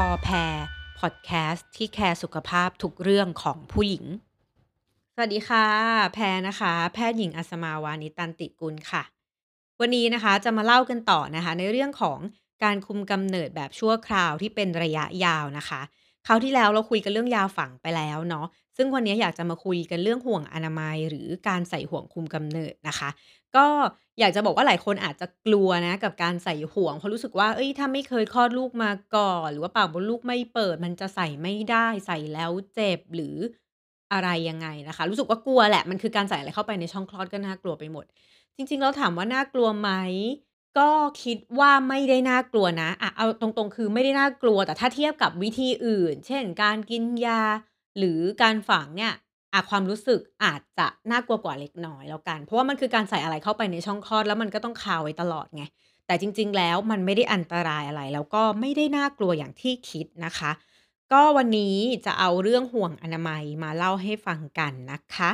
พอแพรพอดแคสต์ที่แคร์สุขภาพทุกเรื่องของผู้หญิง สวัสดีค่ะ แพรนะคะ แพทย์หญิงอัสมาวานิตันติกุลค่ะ วันนี้นะคะจะมาเล่ากันต่อนะคะ ในเรื่องของการคุมกำเนิดแบบชั่วคราวที่เป็นระยะยาวนะคะคราวที่แล้วเราคุยกันเรื่องยาฝังไปแล้วเนาะ ซึ่งวันนี้อยากจะมาคุยกันเรื่องห่วงอนามัย หรือการใส่ห่วงคุมกำเนิดนะคะ ก็อยากจะบอกว่าหลายคนอาจจะกลัวนะกับการใส่ห่วงเพราะรู้สึกว่าเฮ้ยถ้าไม่เคยคลอดลูกมาก่อน หรือว่าปากมดลูกไม่เปิด มันจะใส่ไม่ได้ใส่แล้วเจ็บหรืออะไรยังไงนะคะ รู้สึกว่ากลัวแหละมันคือการใส่อะไรเข้าไปในช่องคลอดก็น่ากลัวไปหมด จริงๆแล้วถามว่าน่ากลัวไหมก็คิดว่าไม่ได้น่ากลัวนะอะเอาตรงๆ คือไม่ได้น่ากลัว แต่ถ้าเทียบกับวิธีอื่น เช่น การกินยา หรือการฝังเนี่ยอะความรู้สึกอาจจะน่ากลัวกว่าเล็กน้อยแล้วกัน เพราะว่ามันคือการใส่อะไรเข้าไปในช่องคลอดแล้วมันก็ต้องคาไว้ตลอดไง แต่จริง ๆ แล้วมันไม่ได้อันตรายอะไร แล้วก็ไม่ได้น่ากลัวอย่างที่คิดนะคะ ก็วันนี้จะเอาเรื่องห่วงอนามัยมาเล่าให้ฟังกันนะคะ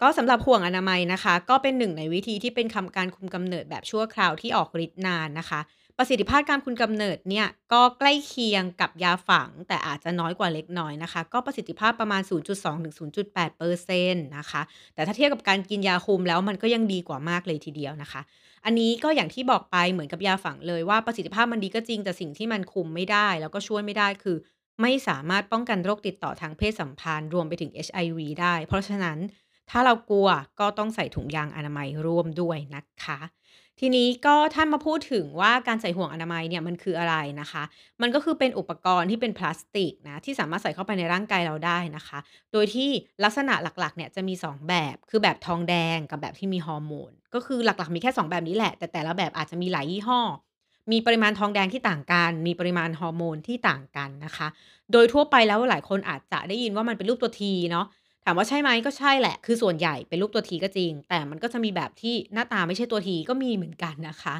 ก็สำหรับห่วงอนามัยนะคะ ก็เป็นหนึ่งในวิธีที่เป็นคำการคุมกำเนิดแบบชั่วคราวที่ออกฤทธิ์นานนะคะ ประสิทธิภาพการคุมกำเนิดเนี่ยก็ใกล้เคียงกับยาฝัง แต่อาจจะน้อยกว่าเล็กน้อยนะคะ ก็ประสิทธิภาพประมาณ 0.2-0.8%นะคะ แต่ถ้าเทียบกับการกินยาคุมแล้วมันก็ยังดีกว่ามากเลยทีเดียวนะคะ อันนี้ก็อย่างที่บอกไปเหมือนกับยาฝังเลยว่าประสิทธิภาพมันดีก็จริงแต่สิ่งที่มันคุมไม่ได้ แล้วก็ช่วยไม่ได้คือ ไม่สามารถป้องกันโรคติดต่อทางเพศสัมพันธ์ รวมไปถึง HIV ได้ เพราะฉะนั้นถ้าเรากลัวก็ต้องใส่ถุงยางอนามัยร่วมด้วยนะคะ ทีนี้ก็ถ้านมาพูดถึงว่าการใส่ห่วงอนามัยเนี่ยมันคืออะไรนะคะ มันก็คือเป็นอุปกรณ์ที่เป็นพลาสติกนะที่สามารถใส่เข้าไปในร่างกายเราได้นะคะ โดยที่ลักษณะหลักๆเนี่ยจะมี 2 แบบ คือแบบทองแดงกับแบบที่มีฮอร์โมน ก็คือหลักๆมีแค่ 2 แบบนี้แหละ แต่แต่ละแบบอาจจะมีหลายยี่ห้อ มีปริมาณทองแดงที่ต่างกัน มีปริมาณฮอร์โมนที่ต่างกันนะคะ โดยทั่วไปแล้วหลายคนอาจจะได้ยินว่ามันเป็นรูปตัวทีเนาะ ถามว่าใช่ไหมก็ใช่แหละ คือส่วนใหญ่เป็นรูปตัวทีก็จริง แต่มันก็จะมีแบบที่หน้าตาไม่ใช่ตัวทีก็มีเหมือนกันนะคะ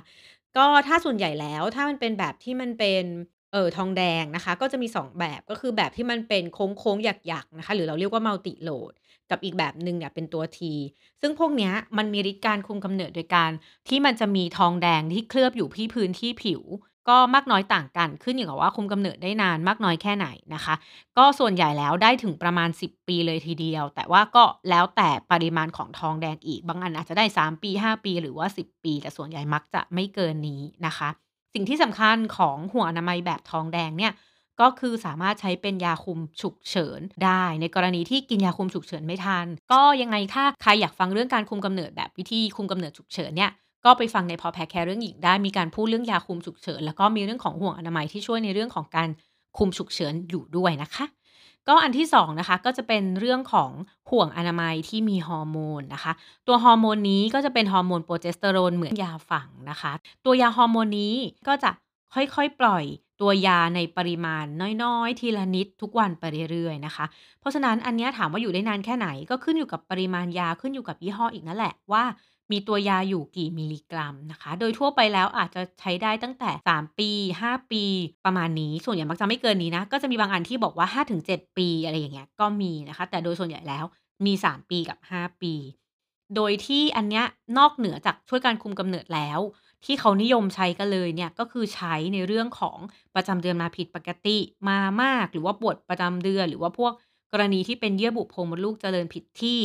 ก็ถ้าส่วนใหญ่แล้วถ้ามันเป็นแบบที่มันเป็นเอ่อทองแดงนะคะ ก็จะมี 2 แบบก็คือแบบที่มันเป็นโค้งๆหยักๆนะคะ หรือเราเรียกว่า Multi Load กับอีกแบบหนึ่งเนี่ยเป็นตัวทีซึ่งพวกเนี้ยมันมีฤทธิ์การคุมกำเนิดโดยการที่มันจะมีทองแดงที่เคลือบอยู่ที่พื้นที่ผิว ก็มากน้อยต่างกันขึ้นอยู่กับว่าคุมกำเนิดได้นานมากน้อยแค่ไหนนะคะ ก็ส่วนใหญ่แล้วได้ถึงประมาณ 10 ปีเลยทีเดียว แต่ว่าก็แล้วแต่ปริมาณของทองแดงอีก บางอันอาจจะได้ 3 ปี 5 ปีหรือว่า 10 ปี แต่ส่วนใหญ่มักจะไม่เกินนี้นะคะ สิ่งที่สำคัญของห่วงอนามัยแบบทองแดงเนี่ยก็คือสามารถใช้เป็นยาคุมฉุกเฉินได้ ในกรณีที่กินยาคุมฉุกเฉินไม่ทัน ก็ยังไงถ้าใครอยากฟังเรื่องการคุมกำเนิดแบบวิธีคุมกำเนิดฉุกเฉินเนี่ย ก็ไปฟังในพอดแคสต์แคร์เรื่องหญิงได้มีการพูดเรื่องยาคุมฉุกเฉิน แล้วก็มีเรื่องของห่วงอนามัยที่ช่วยในเรื่องของการคุมฉุกเฉินอยู่ด้วยนะคะ ก็อันที่2นะคะก็จะเป็นเรื่องของห่วงอนามัยที่มีฮอร์โมนนะคะ ตัวฮอร์โมนนี้ก็จะเป็นฮอร์โมนโปรเจสเตอโรนเหมือนยาฝังนะคะ ตัวยาฮอร์โมนนี้ก็จะค่อยๆ ปล่อยตัวยาในปริมาณน้อยๆ ทีละนิดทุกวันไปเรื่อยๆนะคะ เพราะฉะนั้นอันเนี้ยถามว่าอยู่ได้นานแค่ไหนก็ขึ้นอยู่กับปริมาณยาขึ้นอยู่กับยี่ห้ออีกนั่นแหละว่า มีตัวยาอยู่กี่มิลลิกรัมนะคะ โดยทั่วไปแล้วอาจจะใช้ได้ตั้งแต่ 3 ปี 5 ปี ประมาณนี้ ส่วนใหญ่มักจะไม่เกินนี้นะ ก็จะมีบางอันที่บอกว่า 5-7 ปีอะไรอย่างเงี้ย ก็มีนะคะ แต่โดยส่วนใหญ่แล้วมี 3 ปีกับ 5 ปี โดยที่อันเนี้ยนอกเหนือจากช่วยการคุมกำเนิดแล้ว ที่เขานิยมใช้กันเลยเนี่ยก็คือใช้ในเรื่องของประจำเดือนมาผิดปกติมามาก หรือว่าปวดประจำเดือน หรือว่าพวกกรณีที่เป็นเยื่อบุโพรงมดลูกเจริญผิดที่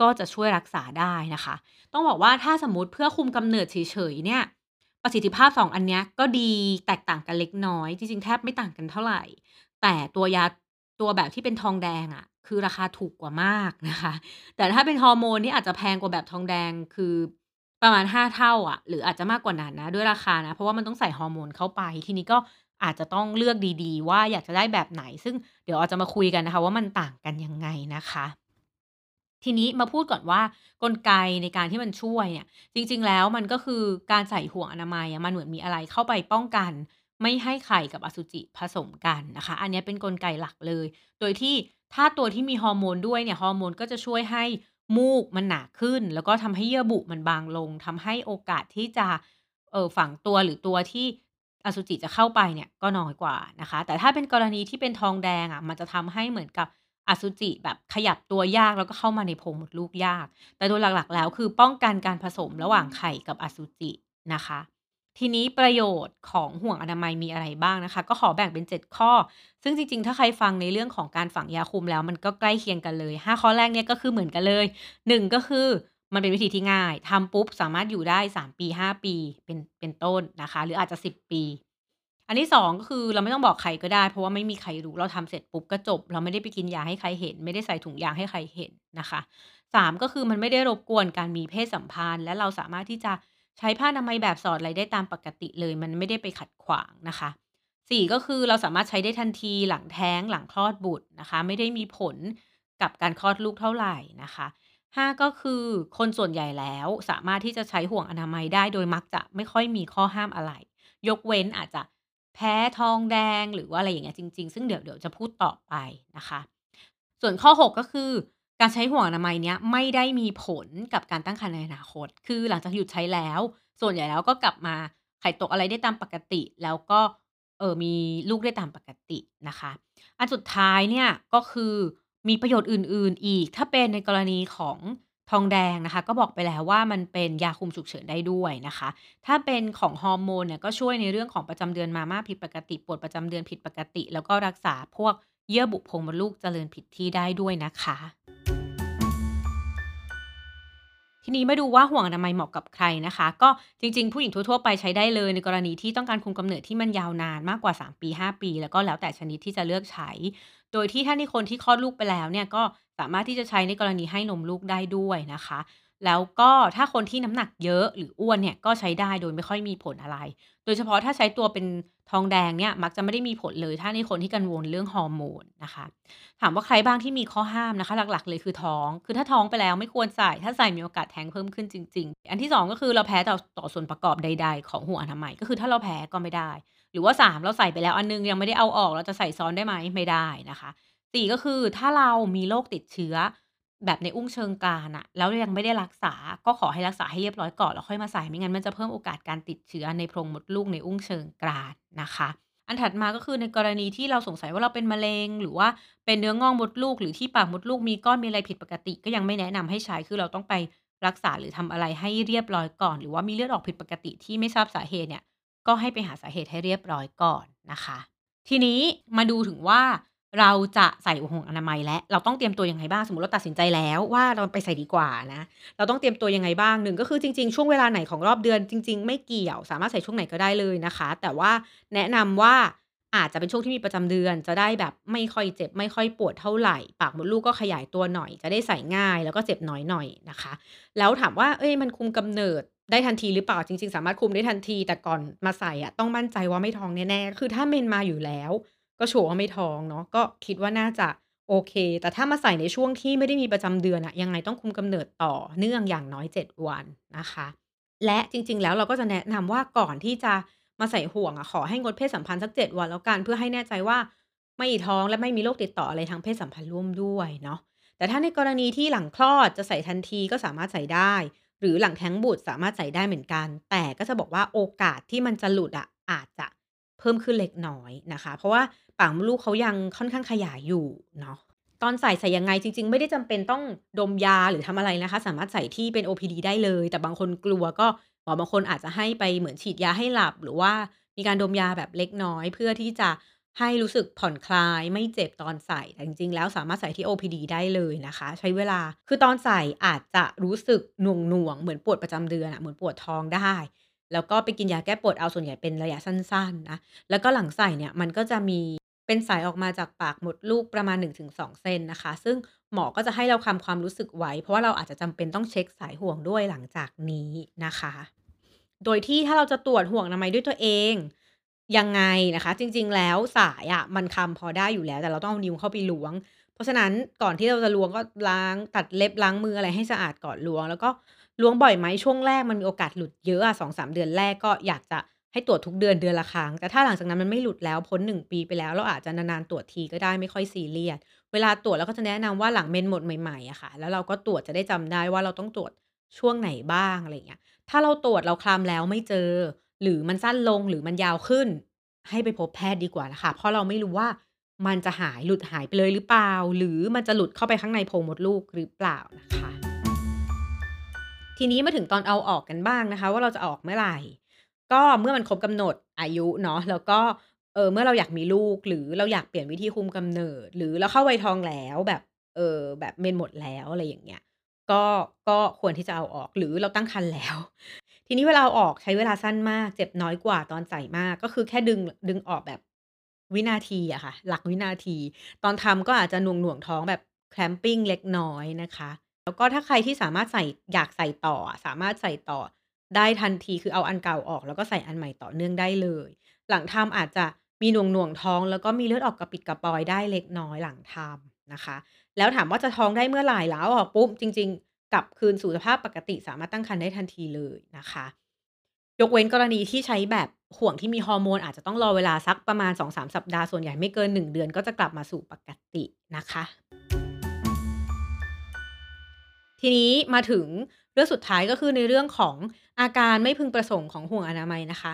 ก็จะช่วยรักษาได้นะคะ ต้องบอกว่าถ้าสมมติเพื่อคุมกำเนิดเฉยๆเนี่ยประสิทธิภาพ 2 อันเนี้ยก็ดีแตกต่างกันเล็กน้อย จริงๆ แทบไม่ต่างกันเท่าไหร่ แต่ตัวยาตัวแบบที่เป็นทองแดงอะคือราคาถูกกว่ามากนะคะ แต่ถ้าเป็นฮอร์โมนนี่อาจจะแพงกว่าแบบทองแดงคือประมาณ 5 เท่าอะหรืออาจจะมากกว่านั้นนะด้วยราคานะ เพราะว่ามันต้องใส่ฮอร์โมนเข้าไป ทีนี้ก็อาจจะต้องเลือกดีๆ ว่าอยากจะได้แบบไหน ซึ่งเดี๋ยวเราจะมาคุยกันนะคะ ว่ามันต่างกันยังไงนะคะ ทีนี้มาพูดก่อนว่ากลไกในการที่มันช่วยเนี่ย จริง ๆ แล้วมันก็คือการใส่ห่วงอนามัยอะมันเหมือนมีอะไรเข้าไปป้องกัน ไม่ให้ไข่กับอสุจิผสมกันนะคะ อันนี้เป็นกลไกหลักเลย โดยที่ถ้าตัวที่มีฮอร์โมนด้วยเนี่ยฮอร์โมนก็จะช่วยให้มูกมันหนาขึ้น แล้วก็ทำให้เยื่อบุมันบางลงทำให้โอกาสที่จะเออฝังตัวหรือตัวที่อสุจิจะเข้าไปเนี่ยก็น้อยกว่านะคะ แต่ถ้าเป็นกรณีที่เป็นทองแดงอะมันจะทำให้เหมือนกับ อสุจิแบบขยับตัวยากแล้วก็เข้ามาในโพรงมดลูกยาก แต่โดยหลักๆ แล้วคือป้องกันการผสมระหว่างไข่กับอสุจินะคะ ทีนี้ประโยชน์ของห่วงอนามัยมีอะไรบ้างนะคะ ก็ขอแบ่งเป็น 7 ข้อ ซึ่งจริงๆ ถ้าใครฟังในเรื่องของการฝังยาคุมแล้วมันก็ใกล้เคียงกันเลย 5 ข้อแรกเนี่ยก็คือเหมือนกันเลย 1 ก็คือมันเป็นวิธีที่ง่ายทำปุ๊บสามารถอยู่ได้ 3 ปี 5 ปีเป็นเป็นต้นนะคะ หรืออาจจะ 10 ปี อันที่2ก็คือเราไม่ต้องบอกใครก็ได้ เพราะว่าไม่มีใครรู้เราทำเสร็จปุ๊บก็จบ เราไม่ได้ไปกินยาให้ใครเห็น ไม่ได้ใส่ถุงยางให้ใครเห็นนะคะ3ก็คือมันไม่ได้รบกวนการมีเพศสัมพันธ์ และเราสามารถที่จะใช้ผ้าอนามัยแบบสอดอะไรได้ตามปกติเลย มันไม่ได้ไปขัดขวางนะคะ4ก็คือเราสามารถใช้ได้ทันทีหลังแท้งหลังคลอดบุตรนะคะ ไม่ได้มีผลกับการคลอดลูกเท่าไหร่นะคะ5ก็คือคนส่วนใหญ่แล้วสามารถที่จะใช้ห่วงอนามัยได้โดยมักจะไม่ค่อยมีข้อห้ามอะไร ยกเว้นอาจจะ แพ้ทองแดงหรือว่าอะไรอย่างเงี้ยจริง ๆ ซึ่งเดี๋ยวเดี๋ยวจะพูดต่อไปนะคะ ส่วนข้อ 6 ก็คือ การใช้ห่วงอนามัยเนี้ยไม่ได้มีผลกับการตั้งครรภ์ในอนาคต คือหลังจากหยุดใช้แล้ว ส่วนใหญ่แล้วก็กลับมาไข่ตกอะไรได้ตามปกติ แล้วก็เออมีลูกได้ตามปกตินะคะ อันสุดท้ายเนี่ยก็คือมีประโยชน์อื่น ๆ อีก ถ้าเป็นในกรณีของ ทองแดงนะคะก็บอกไปแล้วว่ามันเป็นยาคุมฉุกเฉินได้ด้วยนะคะ ถ้าเป็นของฮอร์โมนเนี่ยก็ช่วยในเรื่องของประจำเดือนมามากผิดปกติปวดประจำเดือนผิดปกติ แล้วก็รักษาพวกเยื่อบุโพรงมดลูกเจริญผิดที่ได้ด้วยนะคะ ทีนี้มาดูว่าห่วงอนามัยเหมาะกับใครนะคะ ก็จริงๆ ผู้หญิงทั่วๆไปใช้ได้เลยในกรณีที่ต้องการคุมกำเนิดที่มันยาวนานมากกว่า 3 ปี 5 ปี แล้วก็แล้วแต่ชนิดที่จะเลือกใช้ โดยที่ถ้าในคนที่คลอดลูกไปแล้วเนี่ยก็สามารถที่จะใช้ในกรณีให้นมลูกได้ด้วยนะคะ แล้วก็ถ้าคนที่น้ำหนักเยอะหรืออ้วนเนี่ยก็ใช้ได้โดยไม่ค่อยมีผลอะไร โดยเฉพาะถ้าใช้ตัวเป็นทองแดงเนี่ยมักจะไม่ได้มีผลเลย ถ้าในคนที่กังวลเรื่องฮอร์โมนนะคะ ถามว่าใครบ้างที่มีข้อห้ามนะคะ หลักๆ เลยคือท้อง คือถ้าท้องไปแล้วไม่ควรใส่ถ้าใส่มีโอกาสแท้งเพิ่มขึ้นจริง ๆ อันที่ 2 ก็คือเราแพ้ต่อต่อส่วนประกอบใด ๆ ของห่วอนามัยก็คือถ้าเราแพ้ก็ไม่ได้ หรือว่า 3 เราใส่ไปแล้วอันหนึ่งยังไม่ได้เอาออกเราจะใส่ซ้อนได้ไหม?ไม่ได้นะคะ4ก็คือถ้าเรามีโรคติดเชื้อ แบบในอุ้งเชิงกรานอะแล้วยังไม่ได้รักษา ก็ขอให้รักษาให้เรียบร้อยก่อนแล้วค่อยมาใส่ไม่งั้นมันจะเพิ่มโอกาสการติดเชื้อในโพรงมดลูกในอุ้งเชิงกรานนะคะอันถัดมาก็คือในกรณีที่เราสงสัยว่าเราเป็นมะเร็ง หรือว่าเป็นเนื้องอกมดลูก หรือที่ปากมดลูกมีก้อนมีอะไรผิดปกติ ก็ยังไม่แนะนำให้ใช้คือเราต้องไปรักษาหรือทำอะไรให้เรียบร้อยก่อน หรือว่ามีเลือดออกผิดปกติที่ไม่ทราบสาเหตุเนี่ย ก็ให้ไปหาสาเหตุให้เรียบร้อยก่อนนะคะ ทีนี้มาดูถึงว่าเราจะใส่ห่วงอนามัยแล้วเราต้องเตรียมตัวยังไงบ้าง?สมมติเราตัดสินใจแล้วว่าเราไปใส่ดีกว่านะ เราต้องเตรียมตัวยังไงบ้าง?1ก็คือจริง ๆ ช่วงเวลาไหนของรอบเดือนจริง ๆ ไม่เกี่ยว สามารถใส่ช่วงไหนก็ได้เลยนะคะ แต่ว่าแนะนำว่าอาจจะเป็นช่วงที่มีประจำเดือน จะได้แบบไม่ค่อยเจ็บ ไม่ค่อยปวดเท่าไหร่ ปากมดลูกก็ขยายตัวหน่อย จะได้ใส่ง่ายแล้วก็เจ็บน้อยหน่อยนะคะ แล้วถามว่าเอ๊ยมันคุมกำเนิด ได้ทันทีหรือเปล่า?จริง ๆ สามารถคุมได้ทันที แต่ก่อนมาใส่อะต้องมั่นใจว่าไม่ท้องแน่ๆคือถ้าเมนมาอยู่แล้ว ก็ชัวร์ว่าไม่ท้องเนาะก็คิดว่าน่าจะโอเค แต่ถ้ามาใส่ในช่วงที่ไม่ได้มีประจำเดือนอะยังไงต้องคุมกำเนิดต่อเนื่องอย่างน้อย 7 วันนะคะ และจริง ๆ แล้วเราก็จะแนะนำว่าก่อนที่จะมาใส่ห่วงอะขอให้งดเพศสัมพันธ์สัก7วันแล้วกันเพื่อให้แน่ใจว่าไม่ท้องและไม่มีโรคติดต่ออะไรทางเพศสัมพันธ์ร่วมด้วยเนาะแต่ถ้าในกรณีที่หลังคลอดจะใส่ทันทีก็สามารถใส่ได้ หรือหลังแท้งบุตรสามารถใส่ได้เหมือนกัน แต่ก็จะบอกว่าโอกาสที่มันจะหลุดอะอาจจะเพิ่มขึ้นเล็กน้อยนะคะ เพราะว่าปากมดลูกเขายังค่อนข้างขยายอยู่เนาะตอนใส่ใส่ยังไง?จริง ๆ ไม่ได้จำเป็นต้องดมยาหรือทำอะไรนะคะ สามารถใส่ที่เป็น OPD ได้เลย แต่บางคนกลัวก็หมอบางคนอาจจะให้ไปเหมือนฉีดยาให้หลับ หรือว่ามีการดมยาแบบเล็กน้อย เพื่อที่จะ ให้รู้สึกผ่อนคลายไม่เจ็บตอนใส่แต่จริงๆ แล้วสามารถใส่ที่ OPD ได้เลยนะคะ ใช้เวลาคือตอนใส่อาจจะรู้สึกหน่วงๆเหมือนปวดประจำเดือนอะเหมือนปวดท้องได้ แล้วก็ไปกินยาแก้ปวดเอาส่วนใหญ่เป็นระยะสั้นๆนะแล้วก็หลังใส่เนี่ยมันก็จะมีเป็นสายออกมาจากปากหมดลูกประมาณ 1-2 เซนนะคะ ซึ่งหมอก็จะให้เราคำความรู้สึกไว้ เพราะว่าเราอาจจะจำเป็นต้องเช็กสายห่วงด้วยหลังจากนี้นะคะ โดยที่ถ้าเราจะตรวจห่วงอนามัยด้วยตัวเอง ยังไงนะคะ จริง ๆ แล้วสายอะมันคำพอได้อยู่แล้ว แต่เราต้องเอานิ้วเข้าไปล้วง เพราะฉะนั้นก่อนที่เราจะล้วงก็ล้างตัดเล็บล้างมืออะไรให้สะอาดก่อนล้วง แล้วก็ล้วงบ่อยไหม?ช่วงแรกมันมีโอกาสหลุดเยอะอะ2-3เดือนแรกก็อยากจะให้ตรวจทุกเดือนเดือนละครั้ง แต่ถ้าหลังจากนั้นมันไม่หลุดแล้วพ้น1ปีไปแล้วเราอาจจะนานๆตรวจทีก็ได้ไม่ค่อยซีเรียสเวลาตรวจเราก็จะแนะนำว่าหลังเมนหมดใหม่ๆอะค่ะ แล้วเราก็ตรวจจะได้จำได้ว่าเราต้องตรวจช่วงไหนบ้างอะไรอย่างเงี้ยถ้าเราตรวจเราคลำแล้วไม่เจอ หรือมันสั้นลงหรือมันยาวขึ้น ให้ไปพบแพทย์ดีกว่านะค่ะเพราะเราไม่รู้ว่ามันจะหายหลุดหายไปเลยหรือเปล่า?หรือมันจะหลุดเข้าไปข้างในโพรงมดลูกหรือเปล่านะคะ ทีนี้มาถึงตอนเอาออกกันบ้างนะคะ ว่าเราจะออกเมื่อไหร่?ก็เมื่อมันครบกำหนดอายุเนาะแล้วก็เออเมื่อเราอยากมีลูกหรือเราอยากเปลี่ยนวิธีคุมกำเนิด หรือเราเข้าวัยทองแล้วแบบเออแบบเมนหมดแล้วอะไรอย่างเงี้ยก็ก็ควรที่จะเอาออกหรือเราตั้งครรภ์แล้ว ทีนี้เวลาออกใช้เวลาสั้นมาก เจ็บน้อยกว่าตอนใส่มาก ก็คือแค่ดึง ดึงออกแบบวินาทีอะค่ะ หลักวินาที ตอนทำก็อาจจะหน่วงๆท้องแบบ cramping เล็กน้อยนะคะ แล้วก็ถ้าใครที่สามารถใส่อยากใส่ต่อ สามารถใส่ต่อได้ทันทีคือเอาอันเก่าออก แล้วก็ใส่อันใหม่ต่อเนื่องได้เลย หลังทำอาจจะมีหน่วงๆท้อง แล้วก็มีเลือดออกกระปิดกระปอยได้เล็กน้อยหลังทำนะคะ แล้วถามว่าจะท้องได้เมื่อไหร่แล้วออกปุ๊บจริง กลับคืนสู่สภาพปกติสามารถตั้งครรภ์ได้ทันทีเลยนะคะ ยกเว้นกรณีที่ใช้แบบห่วงที่มีฮอร์โมน อาจจะต้องรอเวลาสักประมาณ 2-3 สัปดาห์ส่วนใหญ่ไม่เกิน 1 เดือนก็จะกลับมาสู่ปกตินะคะ ทีนี้มาถึงเรื่องสุดท้ายก็คือในเรื่องของอาการไม่พึงประสงค์ของห่วงอนามัยนะคะ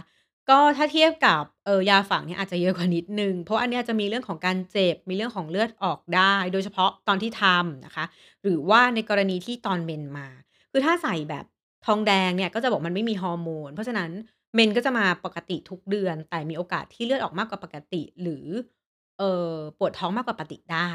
ก็ถ้าเทียบกับเออยาฝังเนี่ยอาจจะเยอะกว่านิดหนึ่งเพราะอันนี้จะมีเรื่องของการเจ็บ มีเรื่องของเลือดออกได้ โดยเฉพาะตอนที่ทำนะคะ หรือว่าในกรณีที่ตอนเมนมา คือถ้าใส่แบบทองแดงเนี่ยก็จะบอกมันไม่มีฮอร์โมน เพราะฉะนั้นเมนก็จะมาปกติทุกเดือน แต่มีโอกาสที่เลือดออกมากกว่าปกติ หรือเออปวดท้องมากกว่าปกติได้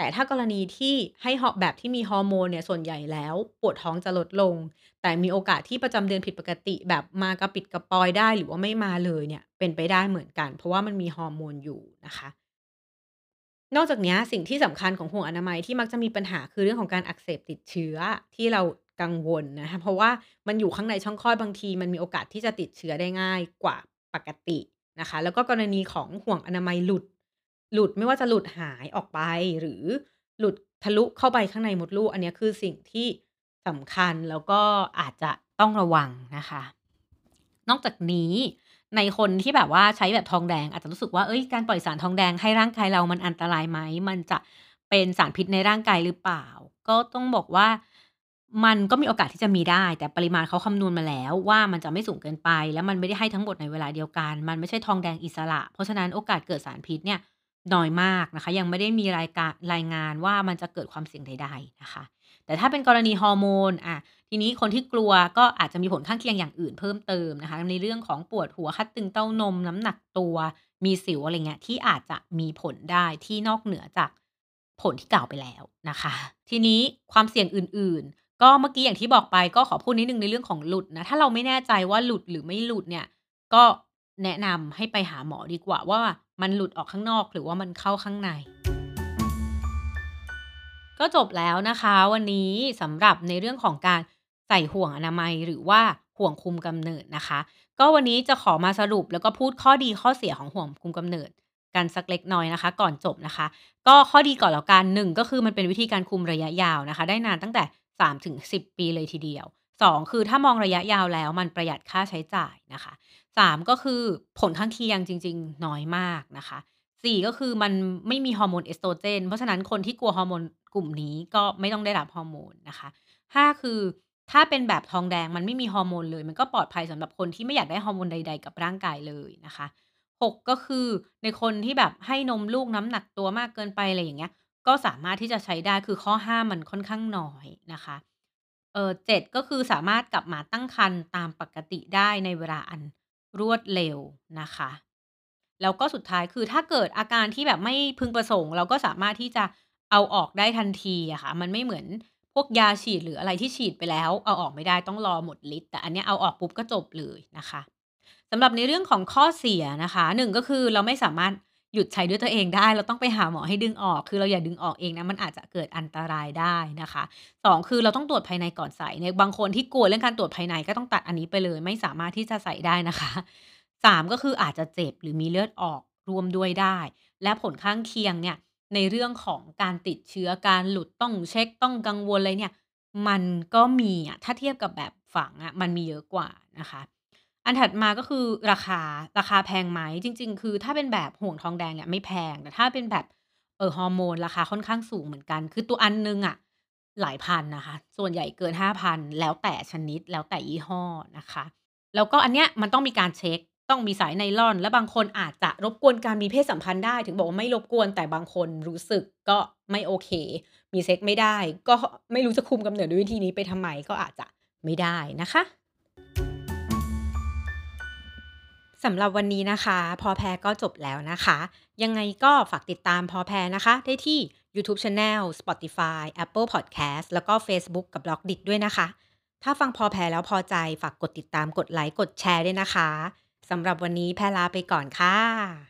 แต่ถ้ากรณีที่ให้แบบที่มีฮอร์โมนเนี่ยส่วนใหญ่แล้วปวดท้องจะลดลง แต่มีโอกาสที่ประจำเดือนผิดปกติ แบบมากระปิดกระปอยได้หรือว่าไม่มาเลยเนี่ยเป็นไปได้เหมือนกัน เพราะว่ามันมีฮอร์โมนอยู่นะคะนอกจากนี้สิ่งที่สำคัญของห่วงอนามัยที่มักจะมีปัญหาคือเรื่องของการอักเสบติดเชื้อที่เรากังวลนะคะเพราะว่ามันอยู่ข้างในช่องคลอดบางที มันมีโอกาสที่จะติดเชื้อได้ง่ายกว่าปกตินะคะ แล้วก็กรณีของห่วงอนามัยหลุด หลุดไม่ว่าจะหลุดหายออกไป หรือหลุดทะลุเข้าไปข้างในมดลูก อันนี้คือสิ่งที่สำคัญแล้วก็อาจจะต้องระวังนะคะ นอกจากนี้ในคนที่แบบว่าใช้แบบทองแดง อาจจะรู้สึกว่าเอ้ยการปล่อยสารทองแดงให้ร่างกายเรามันอันตรายไหมมันจะเป็นสารพิษในร่างกายหรือเปล่า ก็ต้องบอกว่ามันก็มีโอกาสที่จะมีได้ แต่ปริมาณเขาคำนวณมาแล้วว่ามันจะไม่สูงเกินไป แล้วมันไม่ได้ให้ทั้งหมดในเวลาเดียวกัน มันไม่ใช่ทองแดงอิสระ เพราะฉะนั้นโอกาสเกิดสารพิษเนี่ย น้อยมากนะคะ ยังไม่ได้มีรายการรายงานว่ามันจะเกิดความเสี่ยงใด ๆ นะคะ แต่ถ้าเป็นกรณีฮอร์โมนอะทีนี้คนที่กลัวก็อาจจะมีผลข้างเคียงอย่างอื่นเพิ่มเติมนะคะ ในเรื่องของปวดหัวคัดตึงเต้านม น้ำหนักตัวมีสิวอะไรเงี้ยที่อาจจะมีผลได้ที่นอกเหนือจากผลที่กล่าวไปแล้วนะคะ ทีนี้ความเสี่ยงอื่น ๆ ก็เมื่อกี้อย่างที่บอกไปก็ขอพูดนิดนึงในเรื่องของหลุดนะถ้าเราไม่แน่ใจว่าหลุดหรือไม่หลุดเนี่ยก็ แนะนำให้ไปหาหมอดีกว่าว่ามันหลุดออกข้างนอกหรือว่ามันเข้าข้างใน ก็จบแล้วนะคะ วันนี้สำหรับในเรื่องของการใส่ห่วงอนามัยหรือว่าห่วงคุมกำเนิดนะคะ ก็วันนี้จะขอมาสรุปแล้วก็พูดข้อดีข้อเสียของห่วงคุมกำเนิดกันสักเล็กน้อยนะคะ ก่อนจบนะคะ ก็ข้อดีก่อนแล้วกันหนึ่งก็คือมันเป็นวิธีการคุมระยะยาวนะคะ ได้นานตั้งแต่3ถึง10 ปีเลยทีเดียว 2 คือถ้ามองระยะยาวแล้วมันประหยัดค่าใช้จ่ายนะคะ 3 ก็คือผลข้างเคียงจริง ๆ น้อยมากนะคะ 4 ก็คือมันไม่มีฮอร์โมนเอสโตรเจน เพราะฉะนั้นคนที่กลัวฮอร์โมนกลุ่มนี้ก็ไม่ต้องได้รับฮอร์โมนนะคะ 5 คือถ้าเป็นแบบทองแดงมันไม่มีฮอร์โมนเลย มันก็ปลอดภัยสำหรับคนที่ไม่อยากได้ฮอร์โมนใด ๆ กับร่างกายเลยนะคะ 6 ก็คือในคนที่แบบให้นมลูกน้ำหนักตัวมากเกินไปอะไรอย่างเงี้ย ก็สามารถที่จะใช้ได้คือข้อห้ามมันค่อนข้างน้อยนะคะเออ7ก็คือสามารถกลับมาตั้งครรภ์ตามปกติได้ในเวลาอัน รวดเร็วนะคะ แล้วก็สุดท้ายคือถ้าเกิดอาการที่แบบไม่พึงประสงค์ เราก็สามารถที่จะเอาออกได้ทันทีอะค่ะ มันไม่เหมือนพวกยาฉีดหรืออะไรที่ฉีดไปแล้ว เอาออกไม่ได้ต้องรอหมดฤทธิ์แต่อันเนี้ยเอาออกปุ๊บก็จบเลยนะคะสำหรับในเรื่องของข้อเสียนะคะหนึ่งก็คือเราไม่สามารถ หยุดใช้ด้วยตัวเองได้ เราต้องไปหาหมอให้ดึงออก คือเราอย่าดึงออกเองนะ มันอาจจะเกิดอันตรายได้นะคะสองคือเราต้องตรวจภายในก่อนใส่เนี่ยบางคนที่กลัวเรื่องการตรวจภายในก็ต้องตัดอันนี้ไปเลย ไม่สามารถที่จะใส่ได้นะคะสามก็คืออาจจะเจ็บหรือมีเลือดออกรวมด้วยได้ และผลข้างเคียงเนี่ยในเรื่องของการติดเชื้อการหลุดต้องเช็คต้องกังวลอะไรเนี่ย มันก็มีอะถ้าเทียบกับแบบฝังอะมันมีเยอะกว่านะคะ อันถัดมาก็คือราคา ราคาแพงไหม จริง ๆ คือถ้าเป็นแบบห่วงทองแดงเนี่ยไม่แพง แต่ถ้าเป็นแบบ เออฮอร์โมนราคาค่อนข้างสูงเหมือนกัน คือตัวอันหนึงอะหลายพันนะคะ ส่วนใหญ่เกิน 5,000 แล้วแต่ชนิด แล้วแต่ยี่ห้อนะคะ แล้วก็อันเนี้ยมันต้องมีการเช็คต้องมีสายไนลอน และบางคนอาจจะรบกวนการมีเพศสัมพันธ์ได้ ถึงบอกว่าไม่รบกวน แต่บางคนรู้สึกก็ไม่โอเค มีเซ็กไม่ได้ ก็ไม่รู้จะคุมกำเนิดด้วยวิธีนี้ไปทำไม ก็อาจจะไม่ได้นะคะ สำหรับวันนี้นะคะ พอแพรก็จบแล้วนะคะ ยังไงก็ฝากติดตามพอแพรนะคะ ได้ที่ YouTube Channel Spotify Apple Podcast แล้วก็ Facebook กับ b ล็อกดิด้วยนะคะ ถ้าฟังพอแพรแล้วพอใจฝากกดติดตามกดไลค์กดแชร์ด้วยนะคะสำหรับวันนี้แพรลาไปก่อนค่ะ